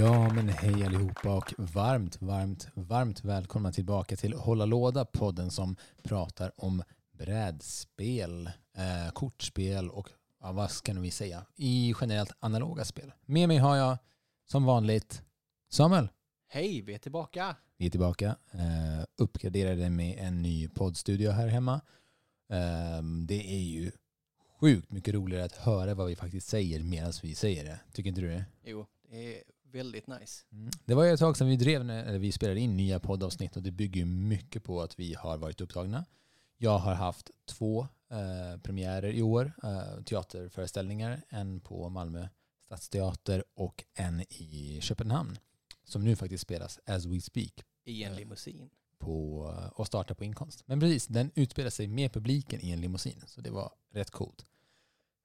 Ja, men hej allihopa och varmt, varmt, varmt välkomna tillbaka till Hålla Låda, podden som pratar om brädspel, eh, kortspel och ja, vad ska vi säga, i generellt analoga spel. Med mig har jag som vanligt Samuel. Hej, vi är tillbaka. Vi är tillbaka, eh, uppgraderade med en ny poddstudio här hemma. Eh, det är ju sjukt mycket roligare att höra vad vi faktiskt säger medan vi säger det. Tycker inte du det? Jo, det är väldigt nice. Mm. Det var ju ett tag sedan vi drev, när, eller vi spelade in nya poddavsnitt och det bygger ju mycket på att vi har varit upptagna. Jag har haft två eh, premiärer i år, eh, teaterföreställningar. En på Malmö stadsteater och en i Köpenhamn. Som nu faktiskt spelas as we speak I en Ja. limousin. på, och startar på inkomst. Men precis, den utspelar sig med publiken i en limousin. Så det var rätt coolt.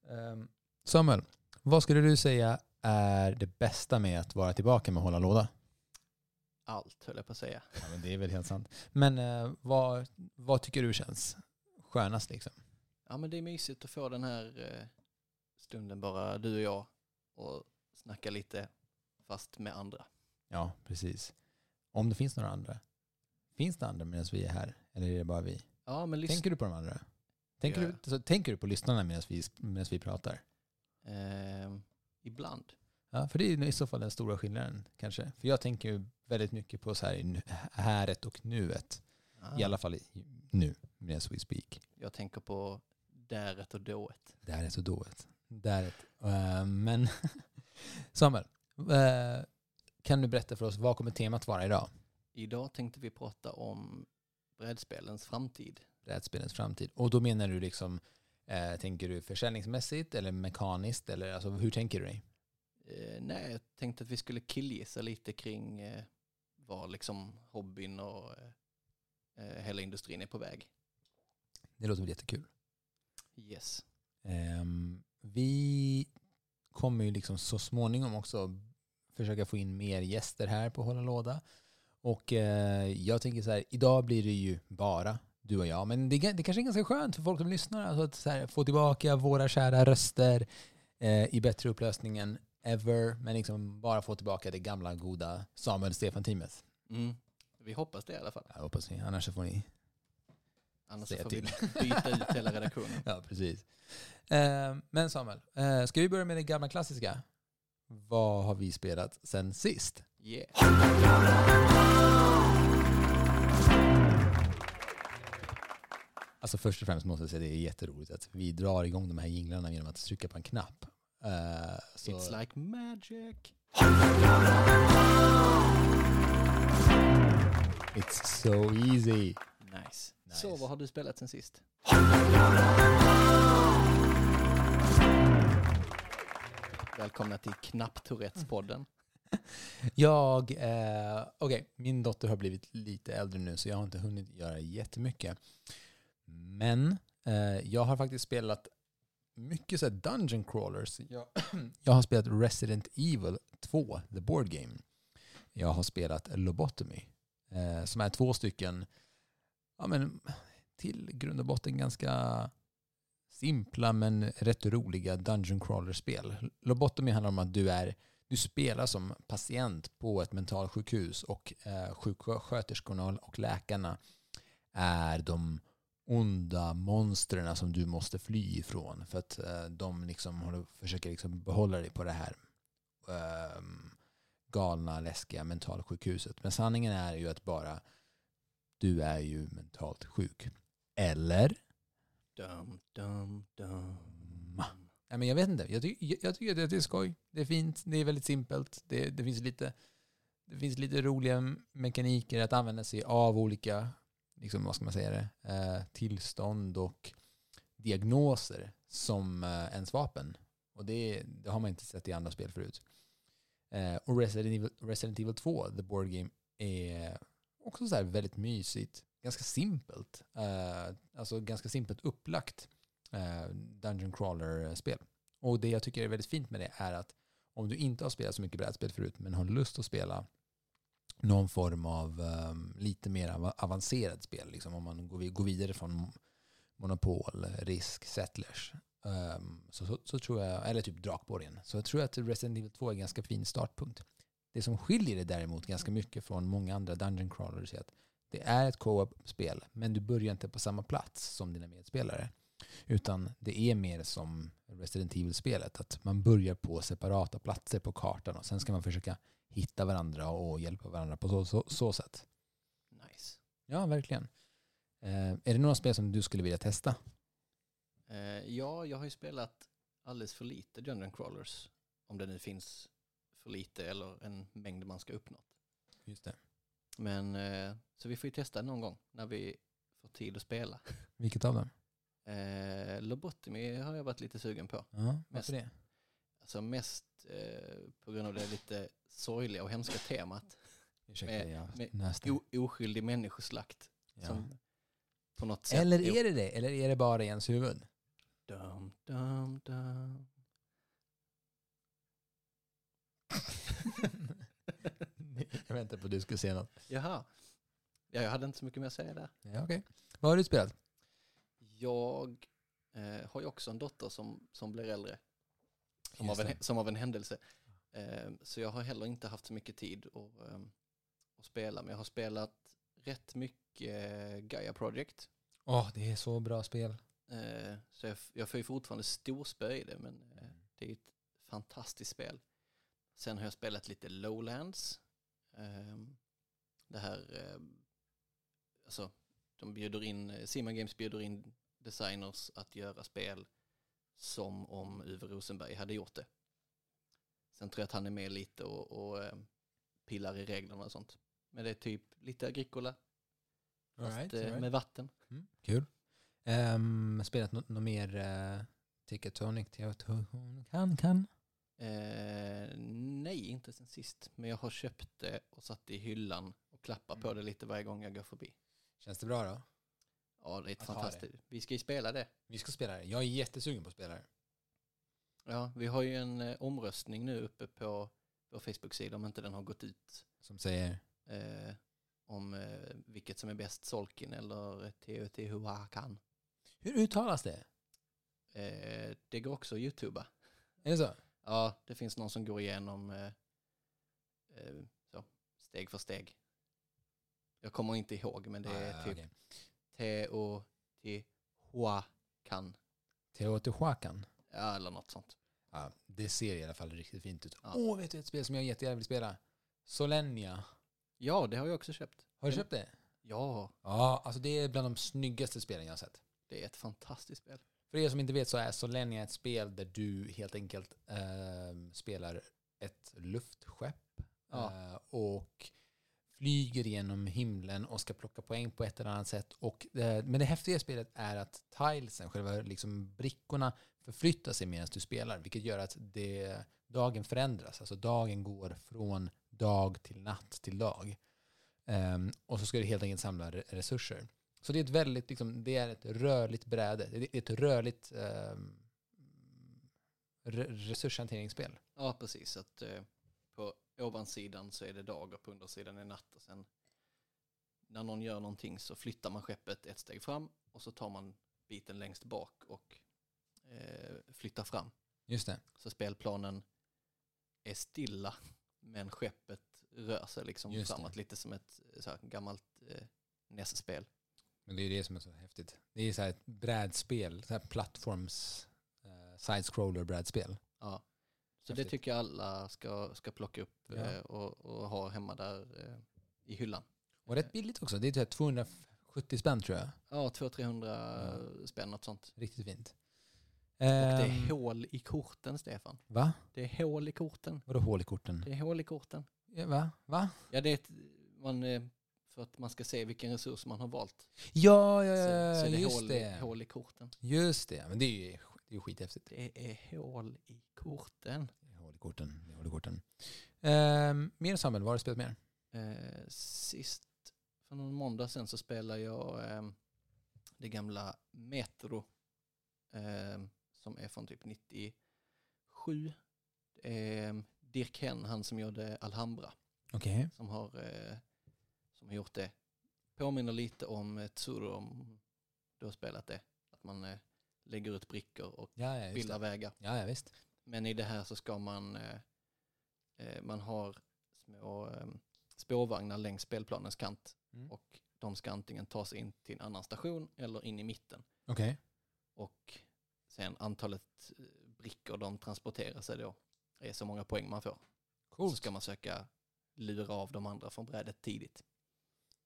Ehm, Samuel, vad skulle du säga är det bästa med att vara tillbaka med Hålla Låda? Allt höll jag på att säga. Ja, men det är väl helt sant. Men eh, vad, vad tycker du känns skönast liksom? Ja men det är mysigt att få den här eh, stunden bara du och jag och snacka lite fast med andra. Ja, precis. Om det finns några andra. Finns det andra medan vi är här? Eller är det bara vi? Ja men. Tänker du på de andra? Tänker, gör du, så, tänker du på lyssnarna medan vi, vi pratar? Eh, ibland. Ja, för det är i så fall den stora skillnaden kanske. För jag tänker ju väldigt mycket på så här, häret och nuet. Ah, I alla fall nu, medan we speak. Jag tänker på däret och dået. Är så dåligt. Däret. Uh, men Samuel, eh, kan du berätta för oss vad kommer temat vara idag? Idag tänkte vi prata om brädspelens framtid. Brädspelens framtid. Och då menar du liksom, eh, tänker du försäljningsmässigt eller mekaniskt? Eller alltså, hur tänker du dig? Eh, nej, jag tänkte att vi skulle killgissa lite kring eh, var liksom hobbyn och eh, eh, hela industrin är på väg. Det låter väl jättekul. Yes. Ehm, vi kommer ju liksom så småningom också försöka få in mer gäster här på Hålla Låda. Och eh, jag tänker så här, idag blir det ju bara du och jag. Men det, det kanske är ganska skönt för folk som lyssnar alltså att här, få tillbaka våra kära röster eh, i bättre upplösning än ever. Men liksom bara få tillbaka det gamla goda Samuel Stefan-teamet. Mm. Vi hoppas det i alla fall. Jag hoppas ni, annars får ni Annars Säga får till. vi byta ut hela redaktionen. Ja, precis. Eh, men Samuel, eh, ska vi börja med det gamla klassiska? Vad har vi spelat sen sist? Yeah. Alltså först och främst måste jag säga att det är jätteroligt att vi drar igång de här jinglarna genom att trycka på en knapp. Så, It's like magic. it's so easy. Nice. Nice. Så vad har du spelat sen sist? Välkomna till Knapp-Tourettes-podden. Jag, eh, okej, min dotter har blivit lite äldre nu så jag har inte hunnit göra jättemycket. Men eh, jag har faktiskt spelat mycket så här dungeon crawlers. Jag, jag har spelat Resident Evil 2, the board game. Jag har spelat Lobotomy, eh, som är två stycken, ja men till grund och botten ganska simpla men rätt roliga dungeon crawler-spel. Lobotomy handlar om att du är du spelar som patient på ett mentalsjukhus och eh, sjuksköterskorna och läkarna är de onda monstren som du måste fly ifrån för att eh, de liksom håller, försöker liksom behålla dig på det här ehm, galna, läskiga mentalsjukhuset. Men sanningen är ju att bara du är ju mentalt sjuk. Eller? Dum, dum, dum. Nej, men jag vet inte. Jag, ty jag tycker att det är skoj. Det är fint. Det är väldigt simpelt. Det, det, finns lite, det finns lite roliga mekaniker att använda sig av olika liksom, vad ska man säga det, eh, tillstånd och diagnoser som eh, ens vapen. Och det, det har man inte sett i andra spel förut. Eh, och Resident Evil, Resident Evil 2, The Board Game, är också så här väldigt mysigt. Ganska simpelt. Alltså ganska simpelt upplagt Dungeon Crawler-spel. Och det jag tycker är väldigt fint med det är att om du inte har spelat så mycket brädspel förut men har lust att spela någon form av um, lite mer av avancerad spel, liksom om man går, går vidare från Monopol, Risk, Settlers, um, så, så, så, tror jag, eller typ Drakborgen, så jag tror att Resident Evil 2 är en ganska fin startpunkt. Det som skiljer det däremot ganska mycket från många andra Dungeon Crawlers är att det är ett co-op-spel, men du börjar inte på samma plats som dina medspelare. Utan det är mer som Resident Evil-spelet, att man börjar på separata platser på kartan och sen ska man försöka hitta varandra och hjälpa varandra på så, så, så sätt. Nice. Ja, verkligen. Eh, är det några spel som du skulle vilja testa? Eh, ja, jag har ju spelat alldeles för lite Dungeon Crawlers. Om det nu finns för lite eller en mängd man ska uppnå. Just det. Men, eh, så vi får ju testa någon gång när vi får tid att spela. Vilket av dem? Eh, Lobotomy har jag varit lite sugen på. Ja, varför det? Alltså mest eh, på grund av det lite sorgliga och hemska temat. Ursäkta, med, med o, oskyldig människoslakt. Ja. Som på något sätt... Eller är det det? Eller är det bara i ens huvud? Dum, dum, dum. jag väntar på att du skulle säga något. Jaha. Ja, jag hade inte så mycket mer att säga där. Ja, okay. Vad har du spelat? Jag eh, har ju också en dotter som, som blir äldre. Som av, en, som av en händelse. Eh, så jag har heller inte haft så mycket tid att, eh, att spela. Men jag har spelat rätt mycket Gaia Project. Åh, det är så bra spel. Eh, så jag, jag får ju fortfarande storspö i det. Men eh, det är ett fantastiskt spel. Sen har jag spelat lite Lowlands. Eh, det här, eh, alltså de bjuder in, Simon Games bjuder in designers att göra spel som om Uwe Rosenberg hade gjort det. Sen tror jag att han är med lite och, och eh, pillar i reglerna och sånt. Men det är typ lite Agricola, All fast right, eh, right. med vatten. Mm, kul. Um, spelat något nå mer uh, Ticketonic? Teotonic? Kan, kan? Eh, nej, inte sen sist. Men jag har köpt det och satt det i hyllan och klappar på det lite varje gång jag går förbi. Känns det bra då? Ja, det är ett fantastiskt. Vi ska ju spela det. Vi ska spela det. Jag är jättesugen på att spela det. Ja, vi har ju en eh, omröstning nu uppe på vår Facebook-sida om inte den har gått ut. Som säger... Eh, om eh, vilket som är bäst, Solkin eller Teotihuacan. Hur uttalas det? Eh, det går också att youtuba. Är det så? Ja, det finns någon som går igenom eh, eh, så, steg för steg. Jag kommer inte ihåg, men det är Ah, typ okej. Teotihuacan. Teotihuacan. Ja, eller något sånt. Ja, det ser i alla fall riktigt fint ut. Ja. Åh, vet du ett spel som jag jättegärna vill spela? Solenia. Ja, det har jag också köpt. Har du köpt det? Ja, Ja, alltså det är bland de snyggaste spelen jag har sett. det är ett fantastiskt spel. För er som inte vet så är Solenia ett spel där du helt enkelt ehm, spelar ett luftskepp Ja. eh, och flyger genom himlen och ska plocka poäng på ett eller annat sätt. Och, det, men det häftiga i spelet är att tilesen, själva liksom brickorna, förflyttar sig medan du spelar, vilket gör att det, dagen förändras. Alltså dagen går från dag till natt till dag. Um, och så ska du helt enkelt samla resurser. Så det är ett väldigt, liksom, det är ett rörligt bräde. Det är ett rörligt ehm, um, resurshanteringsspel. Ja, precis. Att, uh på ovansidan så är det dag och på undersidan är natt. Och sen när någon gör någonting så flyttar man skeppet ett steg fram och så tar man biten längst bak och eh, flyttar fram. Just det. Så spelplanen är stilla men skeppet rör sig liksom Just det. framåt lite som ett eh, så här, gammalt eh, NES-spel. Men det är det som är så häftigt. Det är så här ett brädspel, så här plattforms, uh, side-scroller brädspel. Ja. Så Häftigt. det tycker jag alla ska, ska plocka upp Ja. eh, och, och ha hemma där eh, i hyllan. Och rätt billigt också. Det är typ 270 spänn tror jag. Ja, 200-300 spänn, något sånt. Riktigt fint. Och det är Ehm, hål i korten, Stefan. Va? Det är hål i korten. Vadå hål i korten? Det är hål i korten. Ja, Va? Va? Ja, det är ett, man, eh, för att man ska se vilken resurs man har valt. Ja, ja, Så, ja, så är det just hål, det. hål i korten. Just det. Men det är ju, det är skithäftigt. Det är hål i korten. Det är hål i korten. Det är hål i korten. Ehm, mer Samuel, vad har du spelat mer? Eh, sist, för någon måndag sen så spelade jag eh, det gamla Metro eh, som är från typ 97. Eh, Dirk Henn, han som gjorde Alhambra, Okej. som har, eh, som har gjort det. Påminner lite om ett Tsuro om du har spelat det. Att man eh, lägger ut brickor och Ja, ja, bildar det. vägar. Ja, ja, visst. Men i det här så ska man, eh, eh, man har små eh, spårvagnar längs spelplanens kant Mm. och de ska antingen ta sig in till en annan station eller in i mitten. Okej. Och sen antalet eh, brickor de transporterar sig då är så många poäng man får. Så Coolt. ska man söka lura av de andra från brädet tidigt.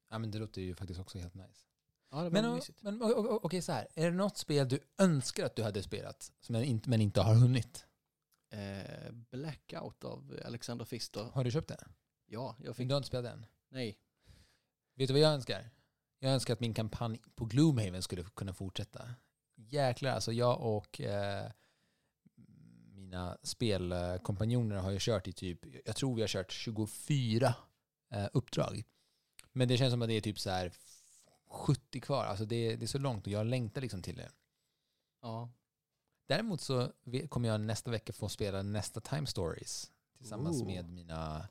Ja, men det låter ju faktiskt också helt nice. Ja, Men, men o- o- okej, så här. Är det något spel du önskar att du hade spelat, som inte, men inte har hunnit? Eh, Blackout av Alexander Pfister. Har du köpt det? Ja, jag Men fick... du har inte spelat den? Nej. Vet du vad jag önskar? Jag önskar att min kampanj på Gloomhaven skulle kunna fortsätta. Jäklar, alltså jag och eh, mina spelkompanjoner har ju kört i typ, jag tror vi har kört 24 eh, uppdrag. Men det känns som att det är typ så här 70 kvar, alltså det, det är så långt och jag längtar liksom till det. Ja. Däremot så kommer jag nästa vecka få spela nästa Time Stories tillsammans Ooh. med mina,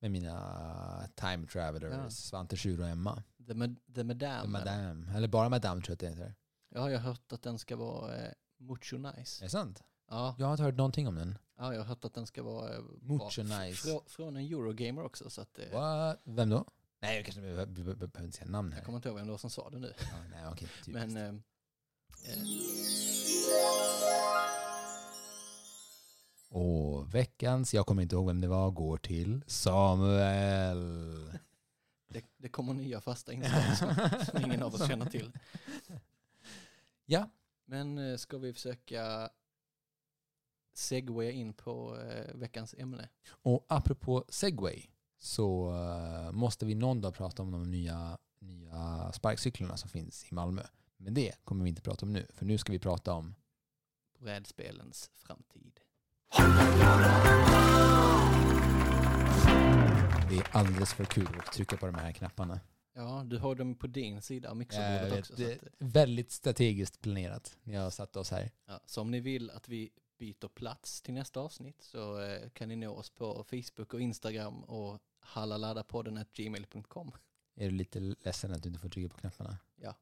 med mina Time Travelers, Ja. Svante, Sjur och Emma. The, Mad- The Madame. The Madame. Eller bara Madame tror jag att det heter. Ja, jag har hört att den ska vara eh, mucho nice. Är det sant? Ja, Jag har inte hört någonting om den. ja, jag har hört att den ska vara eh, Mucho bra. nice. Frå, från en Eurogamer också, så att eh, What? Vem då? Nej, jag kanske behöver, be- be- be- behöver inte säga namn här. jag kommer inte ihåg vem det var som sa det nu. Ja, nej, typiskt. Men eh, eh, Och veckans, jag kommer inte ihåg vem det var, går till Samuel. det, det kommer nya fasta inslag som, som ingen av oss känner till. Ja, Men eh, ska vi försöka segwaya in på eh, veckans ämne? och apropå segway så eh, måste vi någon dag prata om de nya, nya sparkcyklarna som finns i Malmö. Men det kommer vi inte prata om nu, för nu ska vi prata om Brädspelens framtid. det är alldeles för kul att trycka på de här knapparna. Ja, du har dem på din sida av mixerbordet vet, också. Så, det är väldigt strategiskt planerat när jag har satt oss här. ja, så om ni vill att vi byter plats till nästa avsnitt så eh, kan ni nå oss på Facebook och Instagram och hallaladapodden gmail.com. Är du lite ledsen att du inte får trycka på knapparna? Ja.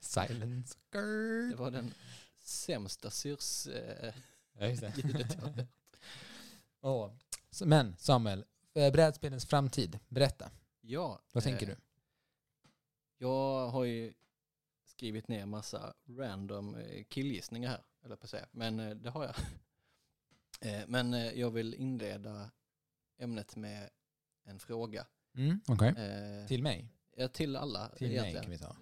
Silence. Det var den sämsta syrs... Eh, Ja, just det. ljudet jag hört. Så, Men Samuel, brädspelens framtid. Berätta. ja, Vad tänker eh, du? Jag har ju skrivit ner massa random eh, killgissningar här, eller på säga. Men eh, det har jag. Men jag vill inleda ämnet med en fråga. Mm, Okej. Eh, Till mig? ja, till alla Till mig egentligen. kan vi ta.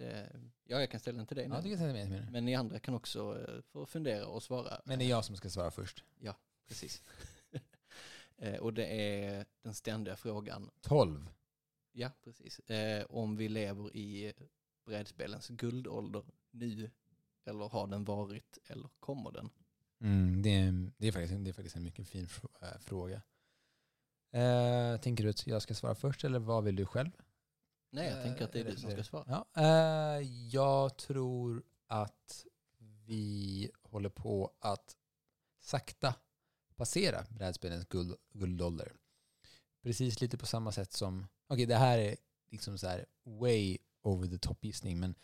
Ja, jag kan ställa den till dig Ja, nu. du kan säga mig. mig. Men ni andra kan också få fundera och svara. Men det är jag som ska svara först. Precis. Eh, Och det är den ständiga frågan, 12. ja precis, eh, om vi lever i brädspelens guldålder nu eller har den varit eller kommer den? Mm, det, är, det, är faktiskt, det är faktiskt en mycket fin äh, fråga. Eh, tänker du att jag ska svara först eller vad vill du själv? Nej, jag tänker att det är Eh, du som ska svara. Ja, eh, jag tror att vi håller på att sakta passera brädspelens guld, guldålder. Precis lite på samma sätt som, okej det här är liksom så här way over the top gissning, men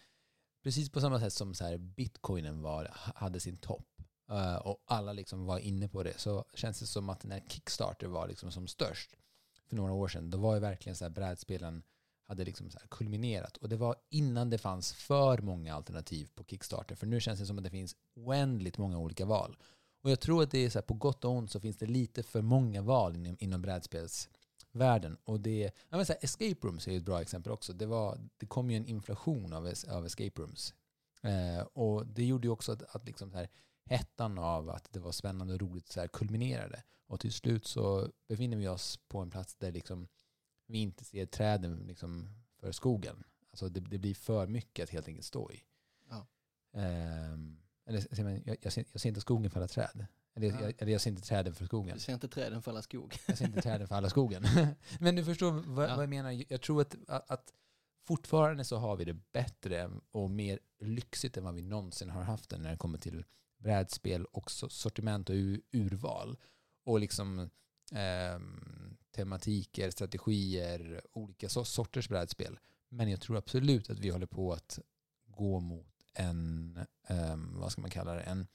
precis på samma sätt som så här bitcoinen var, hade sin topp eh, och alla liksom var inne på det, så känns det som att när Kickstarter var liksom som störst för några år sedan, då var ju verkligen så här brädspelen hade liksom så här kulminerat. Och det var innan det fanns för många alternativ på Kickstarter. För nu känns det som att det finns oändligt många olika val. Och jag tror att det är så här, på gott och ont så finns det lite för många val inom, inom brädspelsvärlden. Och det, ja men så här, escape rooms är ett bra exempel också. Det, var, det kom ju en inflation av, av escape rooms. Eh, och det gjorde ju också att, att liksom så här, hettan av att det var spännande och roligt så här, kulminerade. Och till slut så befinner vi oss på en plats där liksom vi inte ser träden liksom för skogen. Alltså det, det blir för mycket att helt enkelt stå i. Ja. Ehm, eller, man, jag, jag, ser, jag ser inte skogen för alla träd. Eller, Ja. jag, eller jag ser inte träden för skogen. Du ser inte träden falla skog. Jag ser inte träden för alla skogen. Men du förstår vad, Ja. vad jag menar. Jag tror att, att, fortfarande så har vi det bättre och mer lyxigt än vad vi någonsin har haft det när det kommer till brädspel och sortiment och urval. Och liksom ehm, tematiker, strategier, olika so- sorters brädspel. Men jag tror absolut att vi håller på att gå mot en, ehm, vad ska man kalla det, en,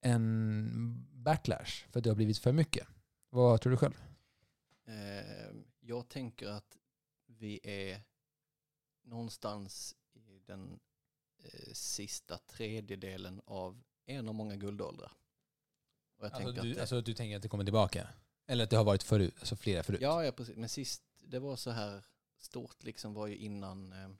en backlash för att det har blivit för mycket. Vad tror du själv? Eh, jag tänker att vi är någonstans i den eh, sista tredjedelen av en av många guldåldrar. Och jag Alltså tänker du, att det, alltså du tänker att det kommer tillbaka? Eller att det har varit förut, alltså flera förut? ja, ja, precis. Men sist det var så här stort liksom var ju innan, eh,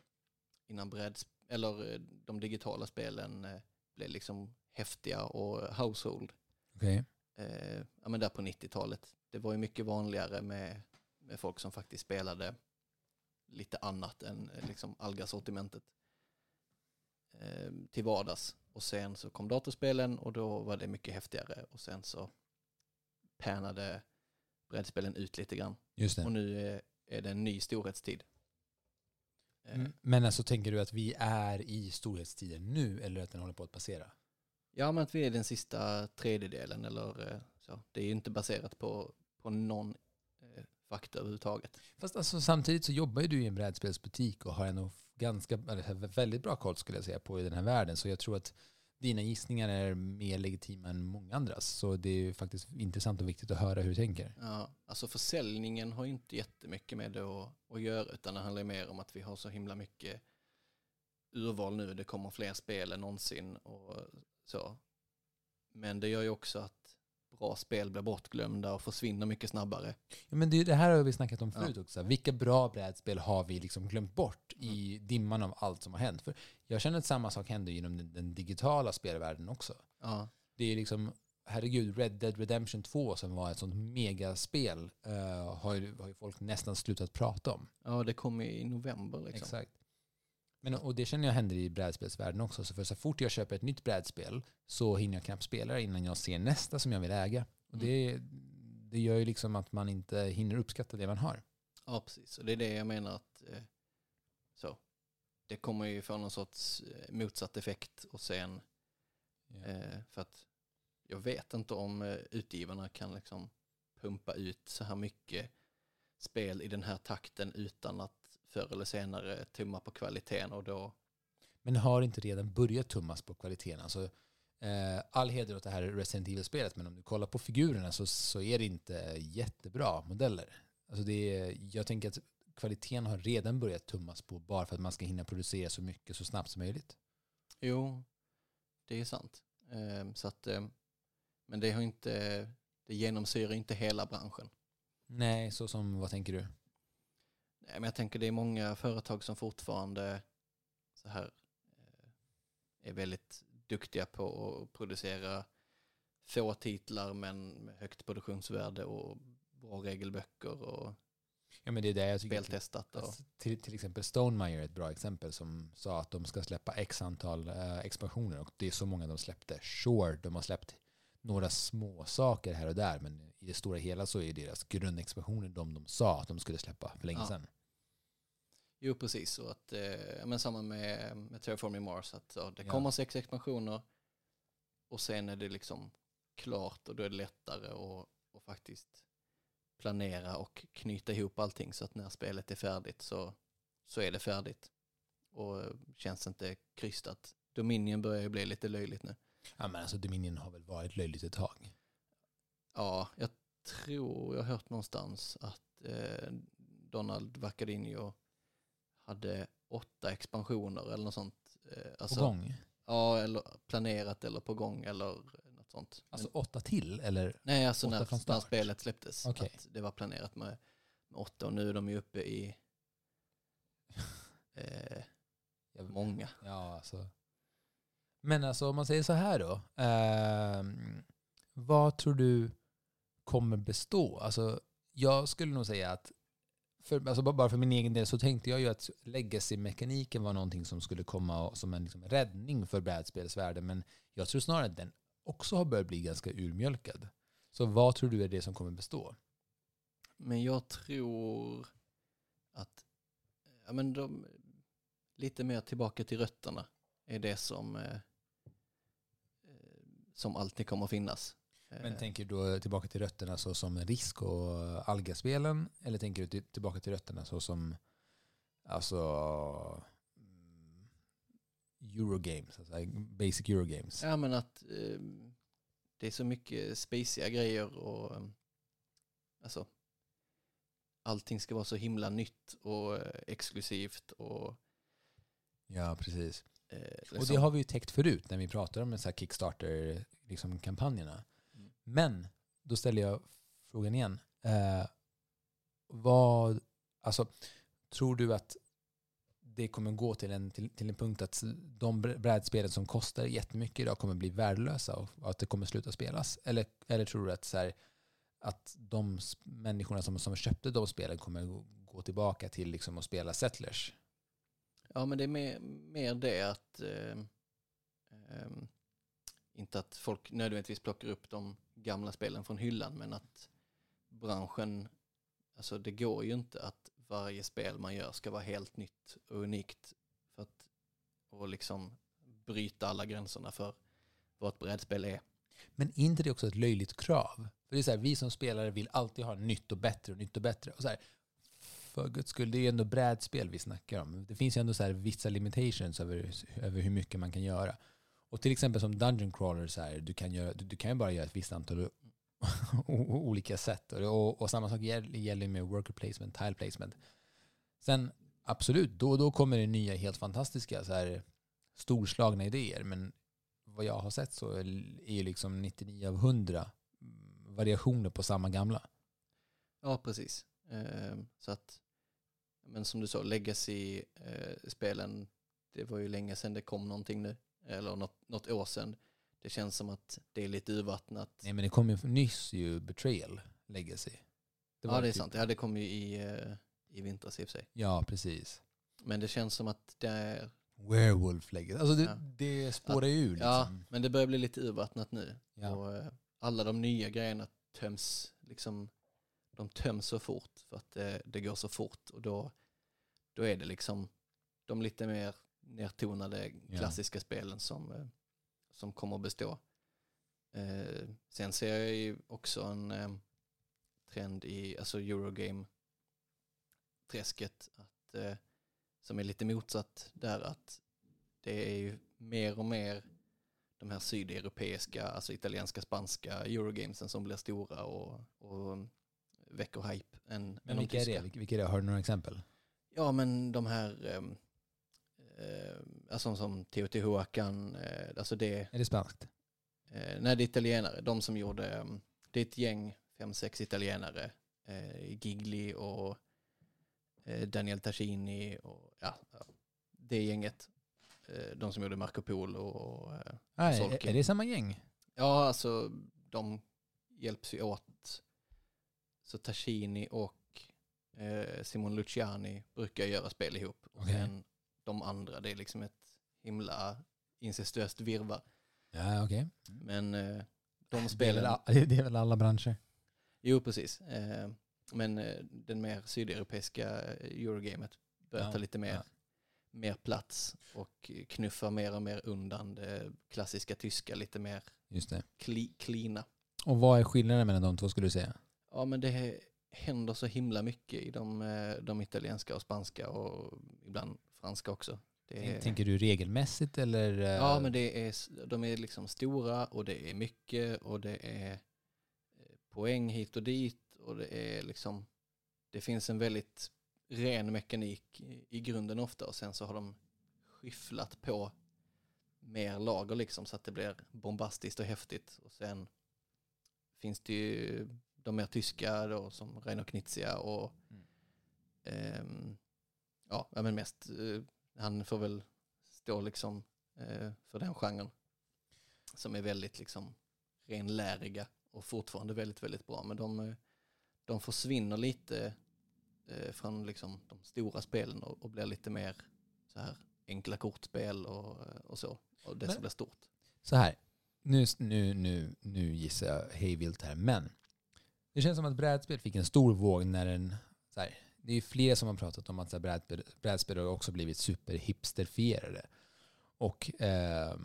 innan bräds, eller eh, de digitala spelen eh, blev liksom häftiga och household. Okej. eh, ja, men där på 90-talet. Det var ju mycket vanligare med, med folk som faktiskt spelade lite annat än liksom Alga-sortimentet eh, till vardags. Och sen så kom datorspelen och då var det mycket häftigare och sen så pärnade brädspelen ut lite grann. Just det. Och nu är, är det en ny storhetstid. Eh, Mm, Men alltså tänker du att vi är i storhetstiden nu eller att den håller på att passera? Ja, men att vi är den sista tredjedelen eller eh, så. Det är ju inte baserat på, på någon eh, fakta överhuvudtaget. Fast alltså, samtidigt så jobbar ju du i en brädspelsbutik och har ändå ganska, väldigt bra koll skulle jag säga på i den här världen. Så jag tror att dina gissningar är mer legitima än många andras. Så det är ju faktiskt intressant och viktigt att höra hur du tänker. Ja, alltså försäljningen har ju inte jättemycket med det att, att göra utan det handlar mer om att vi har så himla mycket urval nu. Det kommer fler spel än någonsin och så. Men det gör ju också att bra spel blir bortglömda och försvinner mycket snabbare. Ja, men det, det här har vi snackat om Ja. förut också. Vilka bra brädspel har vi liksom glömt bort i dimman av allt som har hänt? För jag känner att samma sak händer inom den, den digitala spelvärlden också. Ja, Det är liksom, herregud, Red Dead Redemption 2 som var ett sånt megaspel eh, har, ju, har ju folk nästan slutat prata om. ja det kommer i november liksom. Exakt. Men, och det känner jag händer i brädspelsvärlden också. Så för så fort jag köper ett nytt brädspel så hinner jag knappt spela det innan jag ser nästa som jag vill äga. Och det, det gör ju liksom att man inte hinner uppskatta det man har. Ja, precis. Och det är det jag menar att eh, så. Det kommer ju få någon sorts eh, motsatt effekt och sen eh, för att jag vet inte om eh, utgivarna kan liksom pumpa ut så här mycket spel i den här takten utan att förr eller senare tumma på kvaliteten och då Men har inte redan börjat tummas på kvaliteten? Alltså, eh, all heder åt det här Resident Evil-spelet, men om du kollar på figurerna så, så är det inte jättebra modeller. Alltså det är, jag tänker att kvaliteten har redan börjat tummas på bara för att man ska hinna producera så mycket så snabbt som möjligt. jo, det är sant. Eh, så att, eh, men det har inte, det genomsyrar inte hela branschen. Nej, så som, vad tänker du? Nej, men jag tänker det är många företag som fortfarande så här eh, är väldigt duktiga på att producera få titlar men med högt produktionsvärde och bra regelböcker och Ja, men det är det jag tycker. speltestat. Och, Alltså, till, till exempel Stonemaier är ett bra exempel som sa att de ska släppa x antal eh, expansioner och det är så många de släppte. Sure, de har släppt några små saker här och där men i det stora hela så är deras grundexpansioner de de sa att de skulle släppa för länge Ja. sedan. jo, precis. Och att, eh, men samma med, med Terraforming Mars. Att, ja, det Ja. kommer sex expansioner och sen är det liksom klart och då är det lättare att, att faktiskt planera och knyta ihop allting så att när spelet är färdigt så, så är det färdigt. Och eh, känns inte krystat. Dominion börjar ju bli lite löjligt nu. Ja, men alltså Dominion har väl varit löjligt ett tag. Ja, jag tror jag har hört någonstans att eh, Donald Vacadinho hade åtta expansioner eller något sånt. Eh, alltså, På gång. Ja, eller planerat eller på gång eller något sånt. Alltså Men, åtta till eller? nej, alltså när, när spelet släpptes. Att det var planerat med, med åtta och nu är de ju uppe i eh, många. Ja, alltså. Men alltså om man säger så här då. Eh, vad tror du kommer bestå? Alltså, jag skulle nog säga att för, alltså bara för min egen del så tänkte jag ju att legacy-mekaniken var någonting som skulle komma som en liksom räddning för brädspelsvärlden. Men jag tror snarare att den också har börjat bli ganska urmjölkad. Så vad tror du är det som kommer bestå? Men jag tror att ja, men de, lite mer tillbaka till rötterna är det som, eh som alltid kommer att finnas. Men Eh, tänker du då tillbaka till rötterna så som Risk och Alga-spelen? Eller tänker du till- tillbaka till rötterna så som alltså mm, Eurogames, alltså basic Eurogames? Ja men att eh, det är så mycket spaciga grejer och alltså allting ska vara så himla nytt och eh, exklusivt och Ja, precis. Eh, Och det liksom- har vi ju täckt förut när vi pratar om Kickstarter-kampanjerna. Mm. Men då ställer jag frågan igen. Eh, vad, alltså, tror du att det kommer gå till en, till, till en punkt att de br- brädspelen som kostar jättemycket idag kommer bli värdelösa och att det kommer sluta spelas? Eller, eller tror du att, så här, att de människorna som, som köpte de spelen kommer gå tillbaka till liksom att spela Settlers? Ja, men det är mer, mer det att eh, eh, inte att folk nödvändigtvis plockar upp de gamla spelen från hyllan, men att branschen, alltså det går ju inte att varje spel man gör ska vara helt nytt och unikt för att och liksom bryta alla gränserna för vad ett brädspel är. Men är inte det också ett löjligt krav? För det är så här, vi som spelare vill alltid ha nytt och bättre och nytt och bättre. Och så här, för guds skull, det är ju ändå brädspel vi snackar om. Det finns ju ändå så här vissa limitations över, över hur mycket man kan göra. Och till exempel som Dungeon Crawler, så här, du, kan göra, du, du kan ju bara göra ett visst antal olika sätt. Och, och, och samma sak gäller gäller med worker placement, tile placement. Sen absolut, då och då kommer det nya helt fantastiska så här, storslagna idéer. Men vad jag har sett så är ju liksom 99 av 100 variationer på samma gamla. Ja, precis. Ehm, så att, men som du sa, Legacy-spelen, det var ju länge sedan det kom någonting nu, eller något, något år sedan. Det känns som att det är lite urvattnat. Nej men det kom ju nyss ju Betrayal Legacy. ja, det är typ- sant. Ja, det kom ju i, eh, i vintras i och för sig. Ja, precis. Men det känns som att det är, Werewolf Legacy. Alltså det, Ja. det spårar ju ur liksom. ja, men det börjar bli lite urvattnat nu. Ja. Och eh, alla de nya grejerna töms, liksom, de töms så fort för att det, det går så fort och då, då är det liksom de lite mer nertonade Ja. klassiska spelen som, eh, som kommer att bestå. Eh, sen ser jag ju också en eh, trend i alltså Eurogame-träsket att, eh, som är lite motsatt där att det är ju mer och mer de här sydeuropeiska, alltså italienska, spanska Eurogamesen som blir stora och, och väcker hype. Än, än Men de vilka är det? Vilka, är det? Har du några exempel? Ja, men de här, um, alltså som Teotihuacan, eh, alltså det, Är det spanskt? eh, nej det är italienare, de som gjorde, ehm, det är ett gäng, fem, sex italienare, eh, Gigli och eh, Daniel Tascini och ja, det gänget, eh, de som gjorde Marco Polo och eh, är, är det samma gäng? Ja, alltså de hjälps ju åt. Så Tashini och eh, Simon Luciani brukar göra spel ihop. Och Okej. sen de andra, det är liksom ett himla incestuöst virvar. Ja, okej. Men eh, de Det, är väl det är väl alla branscher? jo precis. Eh, men eh, den mer sydeuropeiska eh, Eurogamet börjar Ja, ta lite mer, ja. mer plats och knuffa mer och mer undan det klassiska tyska, lite mer Just det. kli, klina. Och vad är skillnaden mellan de två skulle du säga? Ja, men det händer så himla mycket i de, eh, de italienska och spanska och ibland franska också. Är, Tänker du regelmässigt eller? eh, ja, men det är, de är liksom stora och det är mycket och det är eh, poäng hit och dit och det är liksom, det finns en väldigt ren mekanik i, i grunden ofta och sen så har de skyfflat på mer lager liksom så att det blir bombastiskt och häftigt och sen finns det ju de mer tyska då som Reino Knizia och Mm. ehm, ja, men mest eh, han får väl stå liksom eh, för den genren som är väldigt liksom renläriga och fortfarande väldigt, väldigt bra. Men de, eh, de försvinner lite eh, från liksom de stora spelen och, och blir lite mer så här enkla kortspel och, och så. Och det Men- som blir stort. Så här, nu, nu, nu, nu gissar jag hejvilt här, men det känns som att brädspel fick en stor våg när den, så här, det är ju fler som har pratat om att så här, brädspel, brädspel har också blivit superhipsterfierade. Och eh,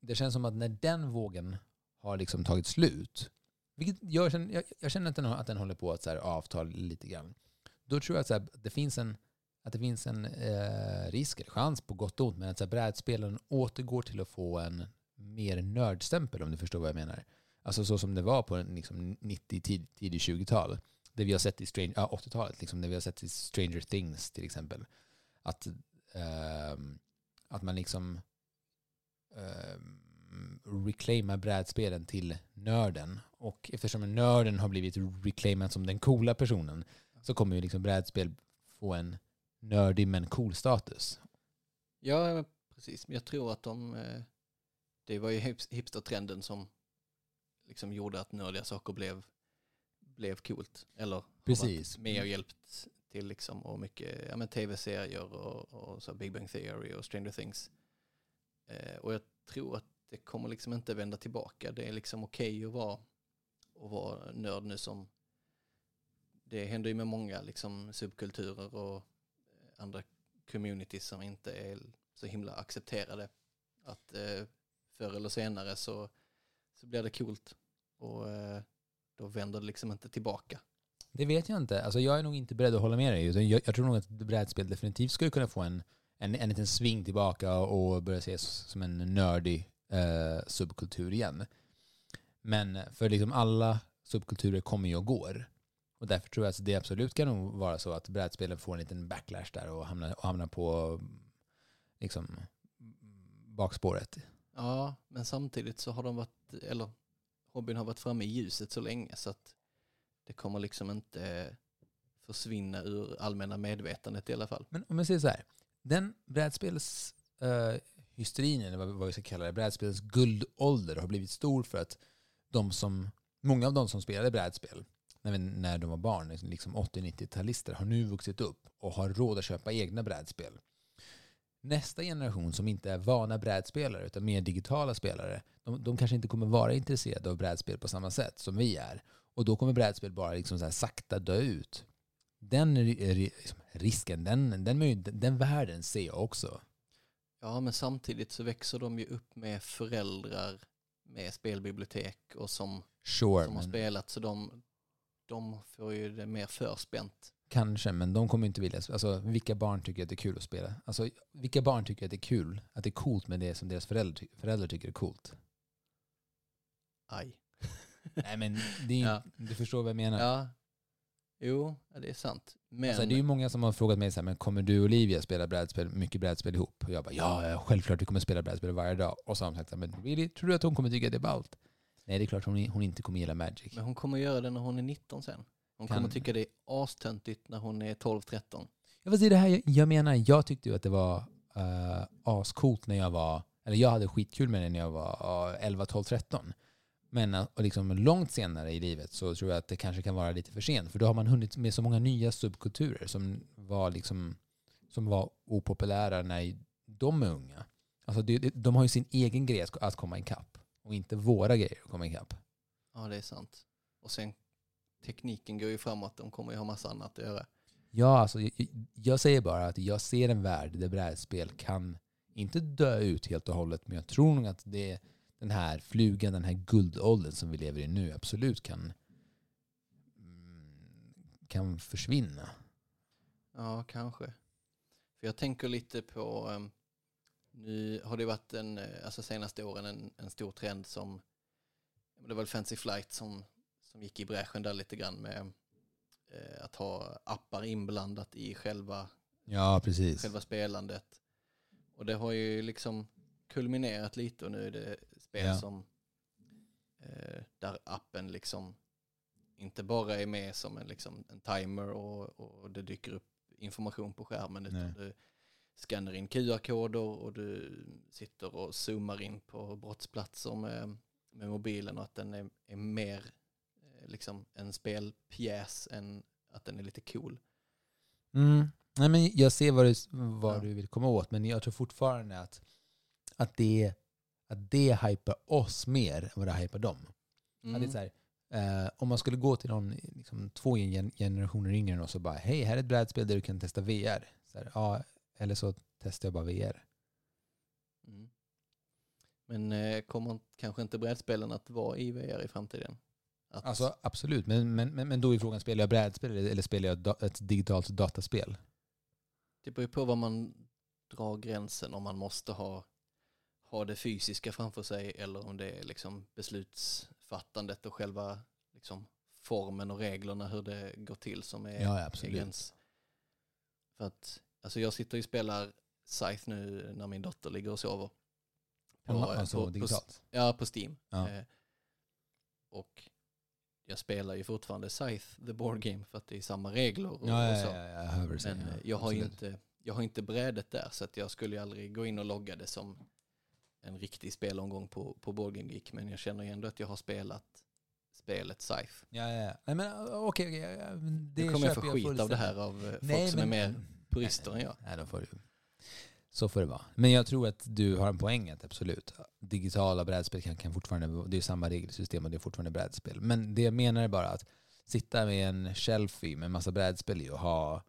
det känns som att när den vågen har liksom tagit slut, vilket jag känner, jag, jag känner att, den, att den håller på att så här, avta lite grann, då tror jag att så här, det finns en att det finns en eh, risk eller chans på gott och ont, men att så här, brädspelen återgår till att få en mer nördstämpel om du förstår vad jag menar. Alltså så som det var på liksom, 90, tid, tidigt 20-tal. Det vi har sett i Stranger, ja, 80-talet, liksom, det vi har sett i Stranger Things till exempel. Att, ehm, att man liksom um, reclaimar brädspelen till nörden. Och eftersom nörden har blivit reclaimad som den coola personen så kommer ju liksom brädspel få en nördig men cool status. Ja, precis. Men jag tror att de, eh, det var ju hipstertrenden som liksom gjorde att nördiga saker blev, blev coolt. Eller har Precis. varit med och hjälpt till liksom och mycket ja, men tv-serier och, och så Big Bang Theory och Stranger Things. Eh, och jag tror att det kommer liksom inte vända tillbaka. Det är liksom okej att vara, att vara nörd nu som det händer ju med många liksom subkulturer och eh, andra communities som inte är så himla accepterade. Att eh, förr eller senare så, så blir det coolt och eh, då vänder det liksom inte tillbaka. Det vet jag inte. Alltså jag är nog inte beredd att hålla med dig. Utan jag, jag tror nog att brädspel definitivt skulle kunna få en, en, en liten sving tillbaka och börja ses som en nördig eh, subkultur igen. Men för liksom alla subkulturer kommer ju och går. Och därför tror jag att det absolut kan nog vara så att brädspelen får en liten backlash där och hamnar, och hamnar på liksom bakspåret. Ja, men samtidigt så har de varit, eller hobbyn har varit framme i ljuset så länge så att det kommer liksom inte försvinna ur allmänna medvetandet i alla fall. Men om jag säger så här. Den brädspelshysterin, eh, uh, eller vad, vad vi ska kalla det, brädspelens guldålder har blivit stor för att de som, många av de som spelade brädspel när, när de var barn, liksom 80-90-talister, har nu vuxit upp och har råd att köpa egna brädspel. Nästa generation som inte är vana brädspelare utan mer digitala spelare, de, de kanske inte kommer vara intresserade av brädspel på samma sätt som vi är. Och då kommer brädspel bara liksom så sakta dö ut. Den liksom risken, den, den, den världen ser jag också. Ja, men samtidigt så växer de ju upp med föräldrar med spelbibliotek och som, Sure, som har men spelat så de, de får ju det mer förspänt. Kanske, men de kommer inte vilja. Alltså, vilka barn tycker att det är kul att spela? Alltså, vilka barn tycker att det är kul? Att det är coolt med det som deras föräldrar, föräldrar tycker är coolt? Aj. Nej, men det är, Ja. du förstår vad jag menar. Ja, jo, det är sant. Men Alltså, det är ju många som har frågat mig så här, men kommer du och Olivia spela brädspel, mycket brädspel ihop? Och jag bara, ja, självklart vi kommer spela brädspel varje dag. Och så har de sagt, men really, tror du att hon kommer tycka det är ballt? Nej, det är klart hon, hon inte kommer gilla Magic. Men hon kommer göra det när hon är 19 sen. Hon Kan- kommer tycka det är astöntigt när hon är 12-13. Ja, fast det är det här jag, jag menar. Jag tyckte ju att det var uh, ascoolt när jag var, eller jag hade skitkul med det när jag var uh, 11, 12, 13. Men uh, och liksom långt senare i livet så tror jag att det kanske kan vara lite för sent. För då har man hunnit med så många nya subkulturer som var, liksom, som var opopulära när de är unga. Alltså det, de har ju sin egen grej att- att komma ikapp. Och inte våra grejer att komma ikapp. Ja, det är sant. Och sen tekniken går ju framåt. De kommer ju ha massa annat att göra. Ja, alltså, jag, jag säger bara att jag ser en värld där brädspel kan inte dö ut helt och hållet, men jag tror nog att det den här flugan, den här guldåldern som vi lever i nu absolut kan, mm, kan försvinna. Ja, kanske. För jag tänker lite på, um, nu har det varit en, eh, alltså senaste åren en, en stor trend som, det var väl Fancy Flight som, som gick i bräschen där lite grann med eh, att ha appar inblandat i själva, Ja, precis. själva spelandet. Och det har ju liksom kulminerat lite och nu är det spel Ja. som eh, där appen liksom inte bara är med som en, liksom, en timer och, och det dyker upp information på skärmen utan Nej. du skannar in QR-koder och du sitter och zoomar in på brottsplatser med, med mobilen och att den är, är mer liksom en spelpjäs än att den är lite cool. Mm. Nej, men jag ser vad, du, vad Ja. du vill komma åt, men jag tror fortfarande att, att, det, att det hypar oss mer än vad det hypar dem. Mm. Att det är så här, eh, om man skulle gå till någon liksom, två gen- generationer yngre än oss och bara hej, här är ett brädspel där du kan testa VR. Så här, ja, eller så testar jag bara VR. Mm. Men eh, kommer kanske inte brädspelen att vara i VR i framtiden? Att, Alltså absolut, men, men, men, men då är frågan, spelar jag brädspel eller, spelar jag da, ett digitalt dataspel? Det beror ju på var man drar gränsen, om man måste ha, ha det fysiska framför sig eller om det är liksom beslutsfattandet och själva liksom formen och reglerna hur det går till som är, Ja, är gräns. För att, alltså jag sitter och spelar Scythe nu när min dotter ligger och sover. På, alltså på, på, digitalt? ja, på Steam. Ja. Eh, och jag spelar ju fortfarande Scythe, the board game, för att det är samma regler och, Ja, och så. ja, ja, jag. Men eh, jag har, absolut. inte, jag har inte brädet där så att jag skulle ju aldrig gå in och logga det som en riktig spelomgång på, på Board Game Geek. Men jag känner ju ändå att jag har spelat spelet Scythe. Ja, ja. Nej, men uh, okej, men det Nu kommer jag få skit av det här av eh, folk Nej, som är mer purister än jag. Nej, då får. Så får det vara. Men jag tror att du har en poäng att absolut, digitala brädspel kan, kan fortfarande, det är samma regelsystem och det är fortfarande brädspel. Men det jag menar är bara att sitta med en shelf i med massa brädspel i och ha,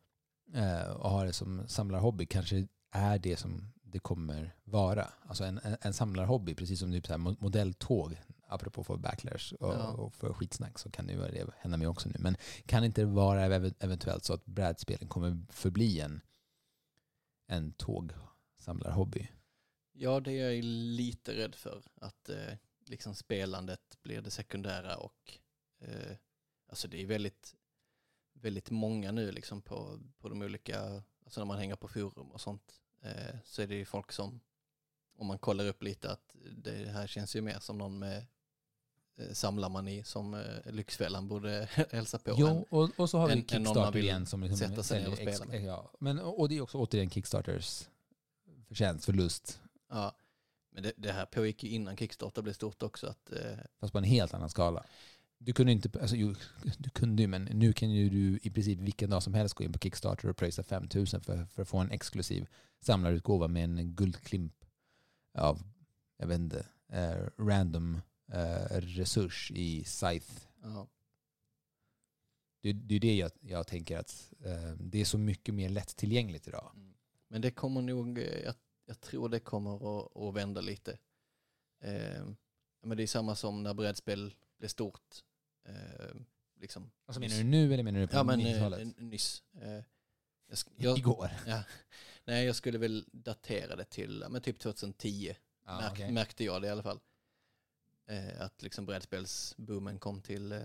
eh, och ha det som samlarhobby kanske är det som det kommer vara. Alltså en, en, en samlarhobby, precis som typ så här mo- modelltåg, apropå för backlash och, Ja. och för skitsnack så kan det ju det hända mig också nu. Men kan inte det vara ev- eventuellt så att brädspelen kommer förbli en, en tågsamlarhobby? Ja, det är jag lite rädd för. Att eh, liksom spelandet blir det sekundära och eh, alltså det är väldigt, väldigt många nu liksom på, på de olika, alltså när man hänger på forum och sånt, eh, så är det ju folk som, om man kollar upp lite att det här känns ju mer som någon med eh, samlarmani som eh, Lyxfällan borde hälsa på. Jo, och, och så har vi man Kickstarter igen som liksom sätta sig ner och spela med. ja. Men, och det är också återigen Kickstarters förtjänst, förlust, Ja, men det, det här pågick ju innan Kickstarter blev stort också. Att, eh, fast på en helt annan skala. Du kunde inte, alltså jo, du kunde ju, men nu kan ju du i princip vilken dag som helst gå in på Kickstarter och pröjsa 5000 för, för att få en exklusiv samlarutgåva med en guldklimp av, jag vet inte, eh, random eh, resurs i Scythe. ja, Det, det är det jag, jag tänker att eh, det är så mycket mer lättillgängligt idag. Mm. Men det kommer nog, eh, jag, jag tror det kommer att, att vända lite. Eh, men det är samma som när brädspel blev stort. Eh, liksom. Alltså menar du nu eller menar du på Ja men 90-talet? eh, nyss. Eh, jag, jag, Igår? ja, nej, jag skulle väl datera det till men typ 2010. Ja, märk, okej. Märkte jag det i alla fall. Eh, att liksom brädspelsboomen kom till, eh,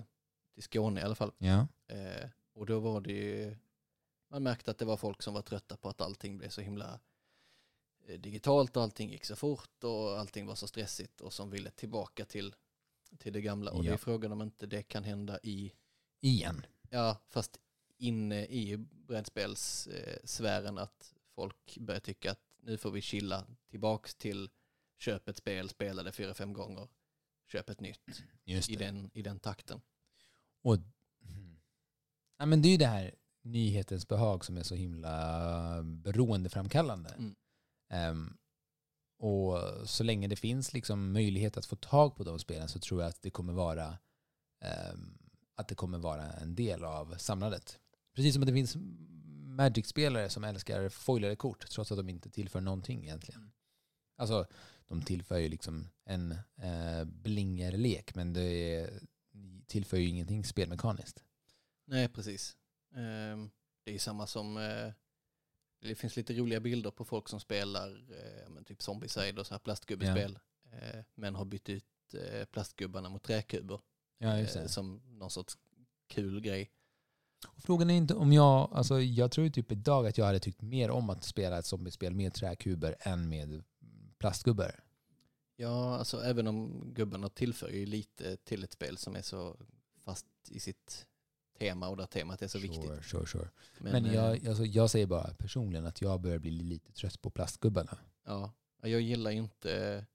till Skåne i alla fall. Ja. Och då var det ju, man märkte att det var folk som var trötta på att allting blev så himla eh, digitalt och allting gick så fort och allting var så stressigt och som ville tillbaka till, till det gamla. Och det Ja. är frågan om inte det kan hända i, Igen. ja fast inne i brädspelssfären att folk börjar tycka att nu får vi chilla tillbaks till köp ett spel, spela det fyra, fem gånger, köp ett nytt i det. den, i den takten. Och, mm. ja, men det är ju det här nyhetens behag som är så himla beroendeframkallande. Mm. Ehm, och så länge det finns liksom möjlighet att få tag på de spelen så tror jag att det kommer vara ehm, att det kommer vara en del av samlandet. Precis som att det finns Magic-spelare som älskar foilade kort trots att de inte tillför någonting egentligen. Mm. Alltså, de tillför ju liksom en eh, blingerlek men det tillför ju ingenting spelmekaniskt. Nej, precis. Ehm, Det är samma som, eh, det finns lite roliga bilder på folk som spelar eh, typ Zombieside och så här plastgubbespel. eh, Men har bytt ut plastgubbarna mot träkuber Ja, som någon sorts kul grej. Och Frågan är inte om jag, alltså jag tror typ idag att jag hade tyckt mer om att spela ett zombiespel med träkuber än med plastgubbar. Ja, alltså även om gubbarna tillför ju lite till ett spel som är så fast i sitt tema och där temat är så viktigt. Sure, sure, sure. Men, Men, eh, jag, alltså, jag säger bara personligen att jag börjar bli lite trött på plastgubbarna. Ja, jag gillar inte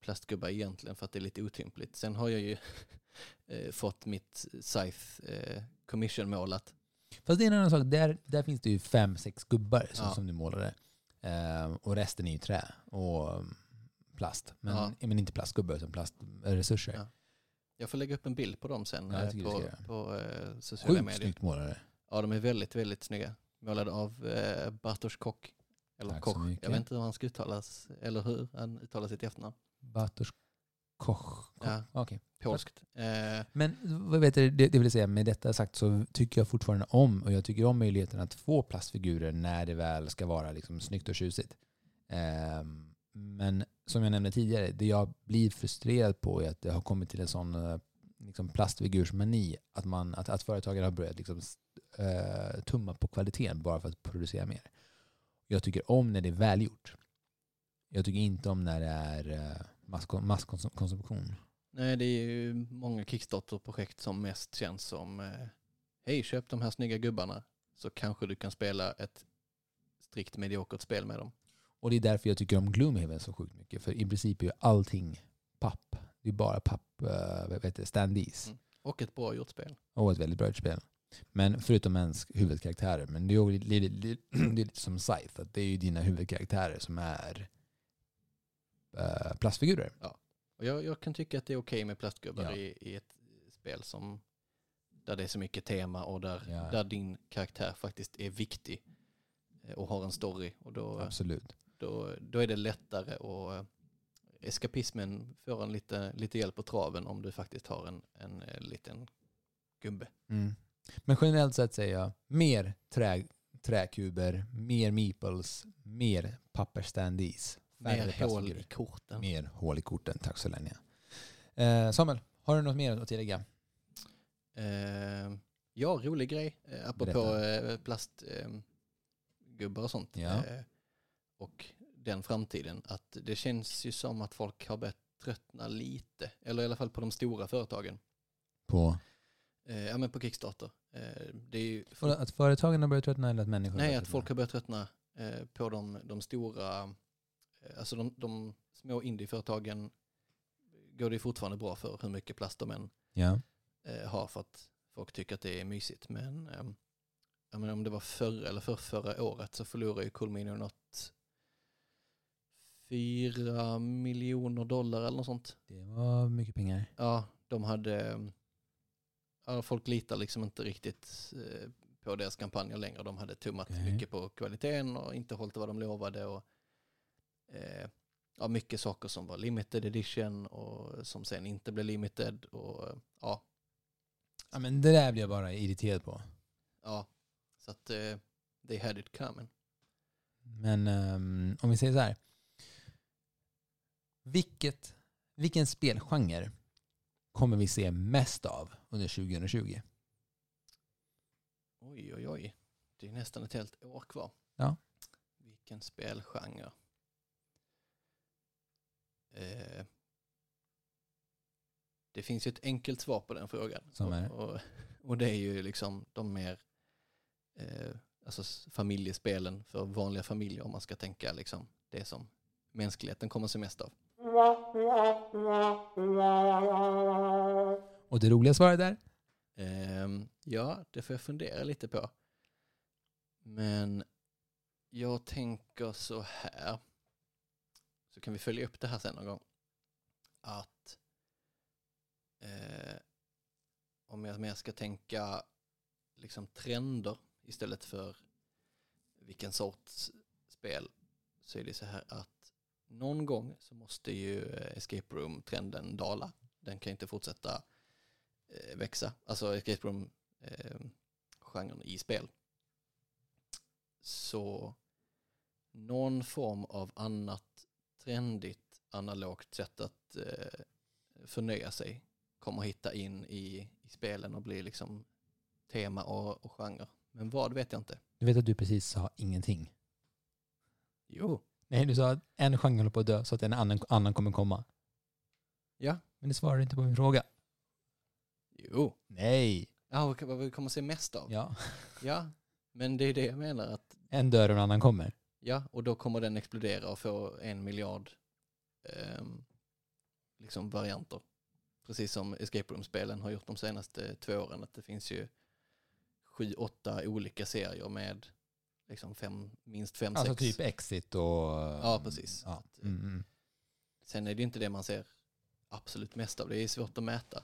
plastgubbar egentligen för att det är lite otympligt. Sen har jag ju eh, fått mitt Scythe eh, commission målat Fast det är en annan sak. Där, där finns det ju fem, sex gubbar som, Ja. som du målade. Eh, och resten är ju trä och mm, plast. Men, Ja. men inte plastgubbar utan plastresurser. Ja. Jag får lägga upp en bild på dem sen Ja, jag eh, på, göra. på eh, sociala Sjukt medier. snyggt målade. Ja, de är väldigt, väldigt snygga. Målade av eh, Bartosz Koch. Eller Tack Koch. Jag vet inte hur han ska uttalas, eller hur han uttalar sitt efternamn. Bartosz Koch. Koch. Ja. Okej. Polskt. Eh, Men vad vet du, det, det vill säga, med detta sagt så tycker jag fortfarande om, och jag tycker om möjligheten att få plastfigurer när det väl ska vara liksom snyggt och tjusigt. Ehm, men som jag nämnde tidigare, det jag blir frustrerad på är att det har kommit till en sån eh, liksom plastfigursmani att, man, att, att företagare har börjat liksom, uh, tumma på kvaliteten bara för att producera mer. Jag tycker om när det är välgjort. Jag tycker inte om när det är eh, masskonsumtion. nej, det är ju många Kickstarter-projekt som mest känns som eh, hej, köp de här snygga gubbarna så kanske du kan spela ett strikt mediokert spel med dem. Och det är därför jag tycker om Gloomhaven så sjukt mycket. För i princip är ju allting papp. Det är bara papp, uh, vad heter det, standees. Mm. Och ett bra gjort spel. Och ett väldigt bra spel. Men förutom ens huvudkaraktärer. Men det är lite, lite, det är lite som Scythe. Att det är ju dina huvudkaraktärer som är uh, plastfigurer. Och jag, jag kan tycka att det är okej med plastgubbar Ja. i, i ett spel som där det är så mycket tema och där, Ja. där din karaktär faktiskt är viktig eh, och har en story. Och då, Absolut. Då, då är det lättare och eh, eskapismen får en lite, lite hjälp på traven om du faktiskt har en, en, eh, liten gubbe. Mm. Men generellt sett säger jag mer trä, träkuber, mer meeples, mer pappersstandees. Mer hål i korten. Mer hål i korten. Tack så länge. Eh, Samuel, har du något mer att tillägga? Eh, ja, rolig grej. Eh, apropå eh, plastgubbar gubbar och sånt. Ja. Och den framtiden. Att det känns ju som att folk har börjat tröttna lite. Eller i alla fall på de stora företagen. På Eh, ja men på Kickstarter. Eh, det är ju för att företagen har börjat tröttna eller att människor Nej, att folk har börjat tröttna eh, på de, de stora, eh, alltså de, de små indieföretagen går det ju fortfarande bra för hur mycket plast de än Ja. eh, har för att folk tycker att det är mysigt. Men eh, jag menar, om det var förra eller för förra året så förlorade ju Coolminion något fyra miljoner dollar eller något sånt. Det var mycket pengar. Ja, de hade, ja, folk litar liksom inte riktigt eh, på deras kampanjer längre. De hade tummat Okej. mycket på kvaliteten och inte hållit vad de lovade. Och, eh, ja, mycket saker som var limited edition och som sen inte blev limited. Och, eh, ja, Ja, men det där blir jag bara irriterad på. ja, så att eh, they had it coming. Men ehm, om vi säger så här. Vilket, vilken spelgenre kommer vi se mest av under 2020? Oj, oj, oj. Det är nästan ett helt år kvar. Ja. Vilken spelgenre. Eh, det finns ju ett enkelt svar på den frågan. Och, och, och det är ju liksom de mer eh, alltså familjespelen för vanliga familjer om man ska tänka liksom det som mänskligheten kommer se mest av. Och det roliga svaret är? Um, ehm, ja, det får jag fundera lite på. Men jag tänker så här. Så kan vi följa upp det här sen någon gång. Att eh, om jag mer ska tänka liksom trender istället för vilken sorts spel så är det så här att någon gång så måste ju eh, escape room-trenden dala. Den kan inte fortsätta eh, växa. Alltså escape room eh, i spel. Så någon form av annat trendigt analogt sätt att förnya sig kommer hitta in i, i spelen och bli liksom tema och, och genre. Men vad vet jag inte. Du vet att du precis sa ingenting. Jo. Nej, du sa att en genre håller på att dö så att en annan, annan kommer komma. Ja. Men det svarar inte på min fråga. Jo. Nej. Ja, vad- vad vi kommer se mest av. Ja. Ja, men det är det jag menar att En dör och en annan kommer. Ja, och då kommer den explodera och få en miljard ehm, liksom varianter. Precis som Escape Room-spelen har gjort de senaste två åren. Att det finns ju sju, åtta olika serier med liksom fem, minst fem, Alltså sex. typ Exit och... Ja, precis. Ja. Att, eh, Mm, mm. Sen är det inte det man ser absolut mest av. Det är svårt att mäta.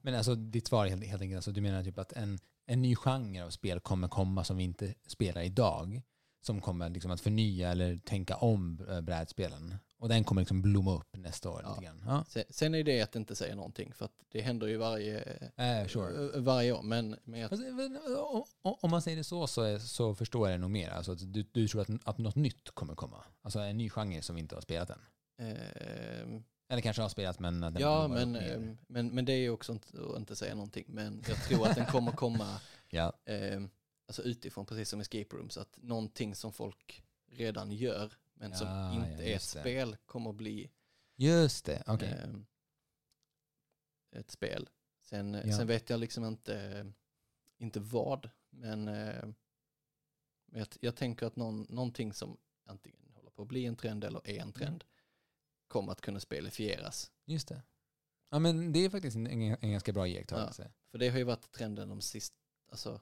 Men alltså ditt svar är helt, helt enkelt, alltså, du menar typ att en, en ny genre av spel kommer komma som vi inte spelar idag. Som kommer liksom att förnya eller tänka om eh, brädspelen. Och den kommer liksom blomma upp nästa år Ja. lite grann. Ja. Sen, sen är det att inte säga någonting för att det händer ju varje, Eh, sure. eh, varje år. Men, Alltså, men, o- o- Om man säger det så så, är, så förstår jag det nog mer. Alltså, att du, du tror att, att något nytt kommer komma? Alltså en ny genre som vi inte har spelat än? ehm, Eller kanske har spelat men... att den ja, men, ehm, men, men det är ju också inte, att inte säga någonting. Men jag tror att den kommer komma Ja. ehm, alltså utifrån, precis som escape rooms. Att någonting som folk redan gör, men som Ja, inte ja, är ett det. spel, kommer bli Just det, okej. ehm, ett spel. Sen, Ja. sen vet jag liksom inte, inte vad, men men jag, jag tänker att någon, någonting som antingen håller på att bli en trend eller är en trend kommer att kunna spelifieras. Just det. Ja men det är faktiskt en, en, ganska bra iakttagelse. För det har ju varit trenden de sista, alltså,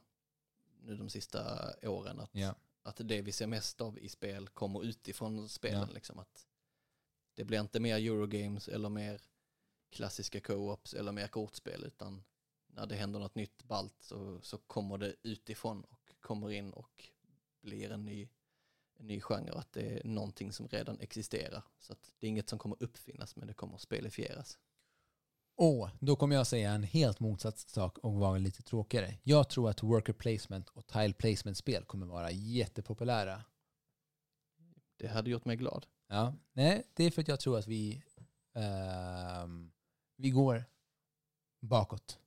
nu de sista åren att, Ja. Att det vi ser mest av i spel kommer utifrån spelen. Ja. Liksom, att det blir inte mer Eurogames eller mer klassiska co-ops eller mer kortspel utan när det händer något nytt balt så, så kommer det utifrån och kommer in och blir en ny, en ny genre. Att det är någonting som redan existerar. Så att det är inget som kommer uppfinnas men det kommer spelifieras. Och då kommer jag säga en helt motsatt sak och vara lite tråkigare. Jag tror att worker placement och tile placement-spel kommer vara jättepopulära. Det hade gjort mig glad. Ja. Nej, det är för att jag tror att vi, ehm, vi går bakåt.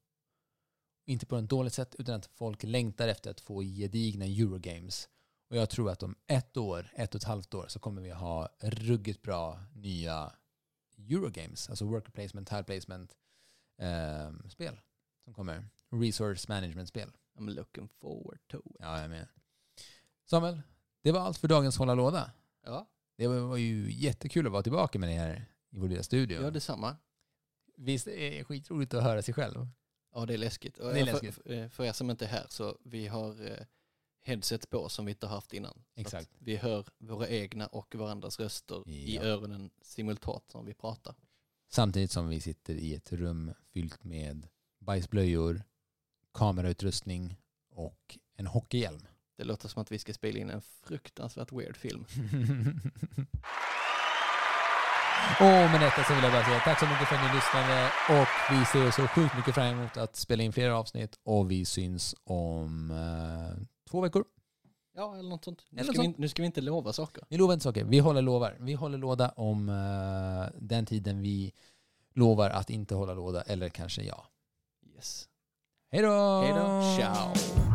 Inte på ett dåligt sätt, utan att folk längtar efter att få gedigna Eurogames. Och jag tror att om ett år, ett och ett halvt år, så kommer vi ha ruggigt bra nya Eurogames. Alltså worker placement, tile placement ehm, spel som kommer. Resource management-spel. I'm looking forward to it. Ja, jag med. Samuel, det var allt för dagens Hålla Låda. Ja, Det var var ju jättekul att vara tillbaka med dig här i vår lilla studio. ja detsamma. Visst är det skitroligt att höra sig själv? Ja, det är läskigt. Det är läskigt. För, för er som inte är här så vi har eh, headset på som vi inte har haft innan. Exakt. Vi hör våra egna och varandras röster i Ja. öronen simultant när vi pratar. Samtidigt som vi sitter i ett rum fyllt med bajsblöjor, kamerautrustning och en hockeyhjälm. Det låter som att vi ska spela in en fruktansvärt weird film. Och med detta så vill jag bara säga tack så mycket för att ni lyssnade och vi ser så sjukt mycket fram emot att spela in fler avsnitt och vi syns om eh, två veckor. Ja, eller något sånt. Nu Eller ska, vi, sånt. nu ska vi inte lova saker. Vi lovar inte saker, vi håller lovar. Vi håller låda om eh, den tiden vi lovar att inte hålla låda eller kanske ja. Yes. Hej då! Hej då. Ciao.